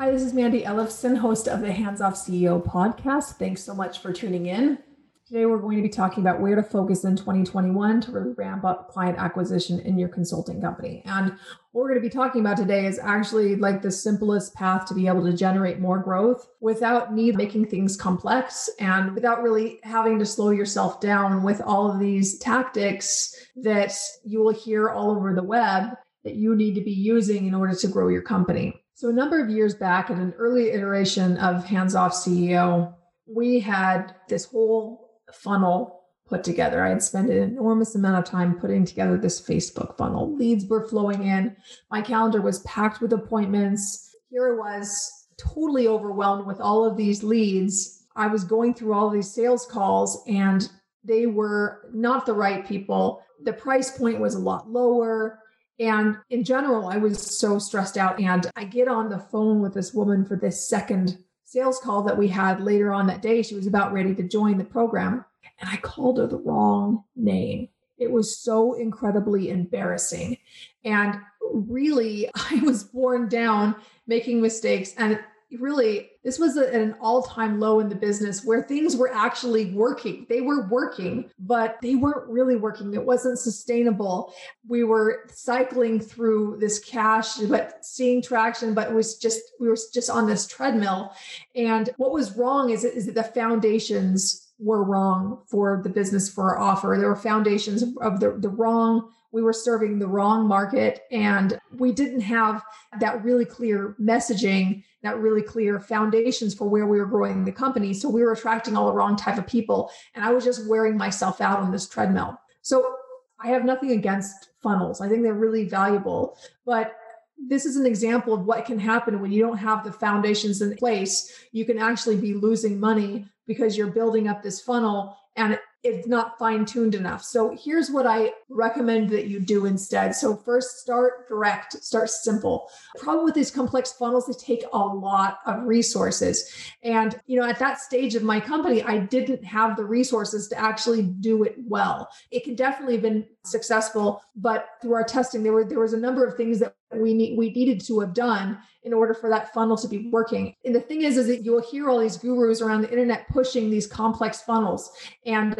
Hi, this is Mandy Ellefson, host of the Hands Off CEO podcast. Thanks so much for tuning in. Today, we're going to be talking about where to focus in 2021 to really ramp up client acquisition in your consulting company. And what we're going to be talking about today is actually like the simplest path to be able to generate more growth without need making things complex and without really having to slow yourself down with all of these tactics that you will hear all over the web that you need to be using in order to grow your company. So, a number of years back, at an early iteration of Hands Off CEO, we had this whole funnel put together. I had spent an enormous amount of time putting together this Facebook funnel. Leads were flowing in, my calendar was packed with appointments. Here I was, totally overwhelmed with all of these leads. I was going through all these sales calls, and they were not the right people. The price point was a lot lower and in general, I was so stressed out. And I get on the phone with this woman for this second sales call that we had later on that day. She was about ready to join the program. And I called her the wrong name. It was so incredibly embarrassing. And really, I was borne down making mistakes. And really this was a, an all-time low in the business where things were actually working. They were working mm-hmm. but they weren't really working. It wasn't sustainable. We were cycling through this cash but seeing traction but it was just we were just on this treadmill. And what was wrong is, is the foundations were wrong for the business for our offer. There were foundations of the, the wrong. We were serving the wrong market and we didn't have that really clear messaging that really clear foundations for where we were growing the company. So we were attracting all the wrong type of people and i was just wearing myself out on this treadmill. So i have nothing against funnels. I think they're really valuable but this is an example of what can happen when you don't have the foundations in place. You can actually be losing money because you're building up this funnel and it's not fine tuned enough. So here's what I recommend that you do instead. So first start direct, start simple. Problem with these complex funnels, they take a lot of resources. And you know, at that stage of my company, I didn't have the resources to actually do it well. It can definitely have been successful, but through our testing, there were there was a number of things that we need we needed to have done in order for that funnel to be working. And the thing is, is that you'll hear all these gurus around the internet pushing these complex funnels.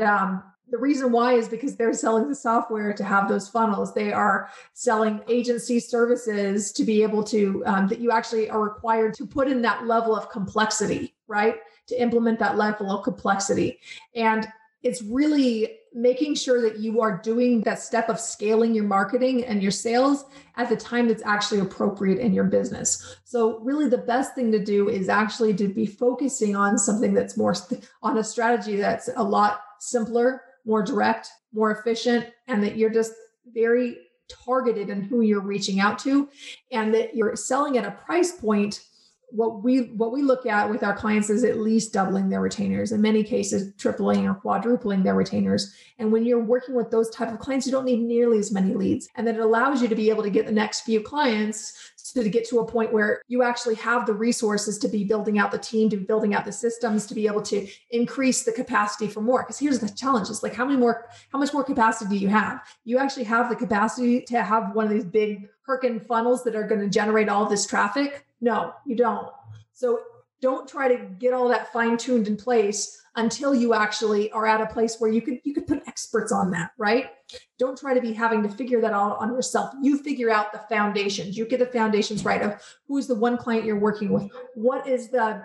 Um, the reason why is because they're selling the software to have those funnels. They are selling agency services to be able to, um, that you actually are required to put in that level of complexity, right? To implement that level of complexity. And it's really making sure that you are doing that step of scaling your marketing and your sales at the time that's actually appropriate in your business. So, really, the best thing to do is actually to be focusing on something that's more on a strategy that's a lot simpler, more direct, more efficient, and that you're just very targeted in who you're reaching out to, and that you're selling at a price point what we what we look at with our clients is at least doubling their retainers in many cases tripling or quadrupling their retainers. And when you're working with those type of clients you don't need nearly as many leads. And then it allows you to be able to get the next few clients to, to get to a point where you actually have the resources to be building out the team to be building out the systems to be able to increase the capacity for more. Because here's the challenge is like how many more how much more capacity do you have? You actually have the capacity to have one of these big Herkin funnels that are going to generate all this traffic? No, you don't. So don't try to get all that fine tuned in place until you actually are at a place where you could you could put experts on that right? Don't try to be having to figure that all on yourself. You figure out the foundations. You get the foundations right of who's the one client you're working with. What is the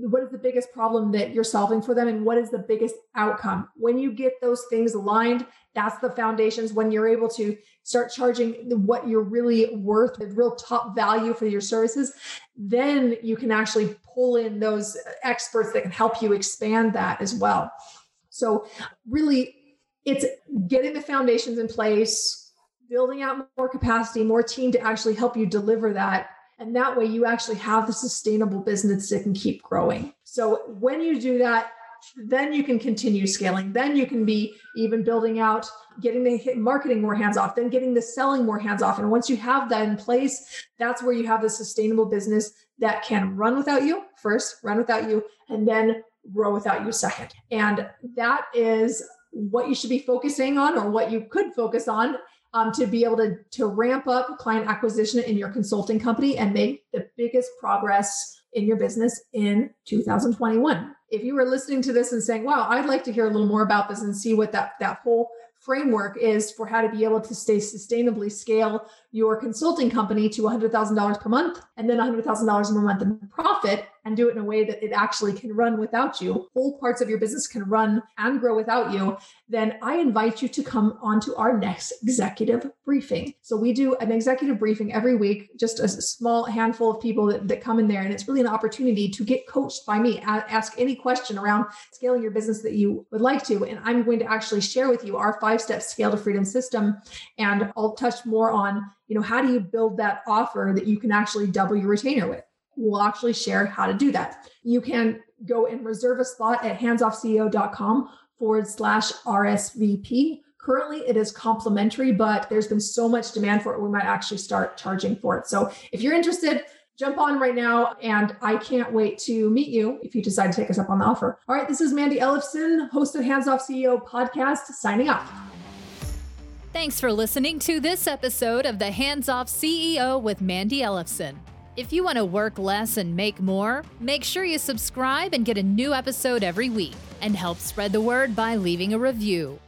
what is the biggest problem that you're solving for them and what is the biggest outcome? When you get those things aligned that's the foundations when you're able to start charging what you're really worth the real top value for your services then you can actually pull in those experts that can help you expand that as well. So really it's getting the foundations in place building out more capacity more team to actually help you deliver that And that way you actually have the sustainable business that can keep growing. So when you do that, then you can continue scaling. Then you can be even building out, getting the marketing more hands off, then getting the selling more hands off. And once you have that in place, that's where you have the sustainable business that can run without you first, run without you, and then grow without you second. And that is what you should be focusing on or what you could focus on um, to be able to, to ramp up client acquisition in your consulting company and make the biggest progress in your business in 2021. If you were listening to this and saying, wow, I'd like to hear a little more about this and see what that, that whole framework is for how to be able to stay sustainably scale your consulting company to $100,000 per month and then $100,000 per month in profit and do it in a way that it actually can run without you, whole parts of your business can run and grow without you, then I invite you to come onto our next executive briefing. So we do an executive briefing every week, just a small handful of people that, that come in there. And it's really an opportunity to get coached by me, ask any question around scaling your business that you would like to. And I'm going to actually share with you our five step scale to freedom system. And I'll touch more on, you know, how do you build that offer that you can actually double your retainer with? We'll actually share how to do that. You can go and reserve a spot at handsoffceo.com forward slash RSVP. Currently, it is complimentary, but there's been so much demand for it, we might actually start charging for it. So if you're interested, jump on right now. And I can't wait to meet you if you decide to take us up on the offer. All right, this is Mandy Ellefson, host of Hands Off CEO podcast, signing off. Thanks for listening to this episode of the Hands Off CEO with Mandy Ellefson. If you want to work less and make more, make sure you subscribe and get a new episode every week and help spread the word by leaving a review.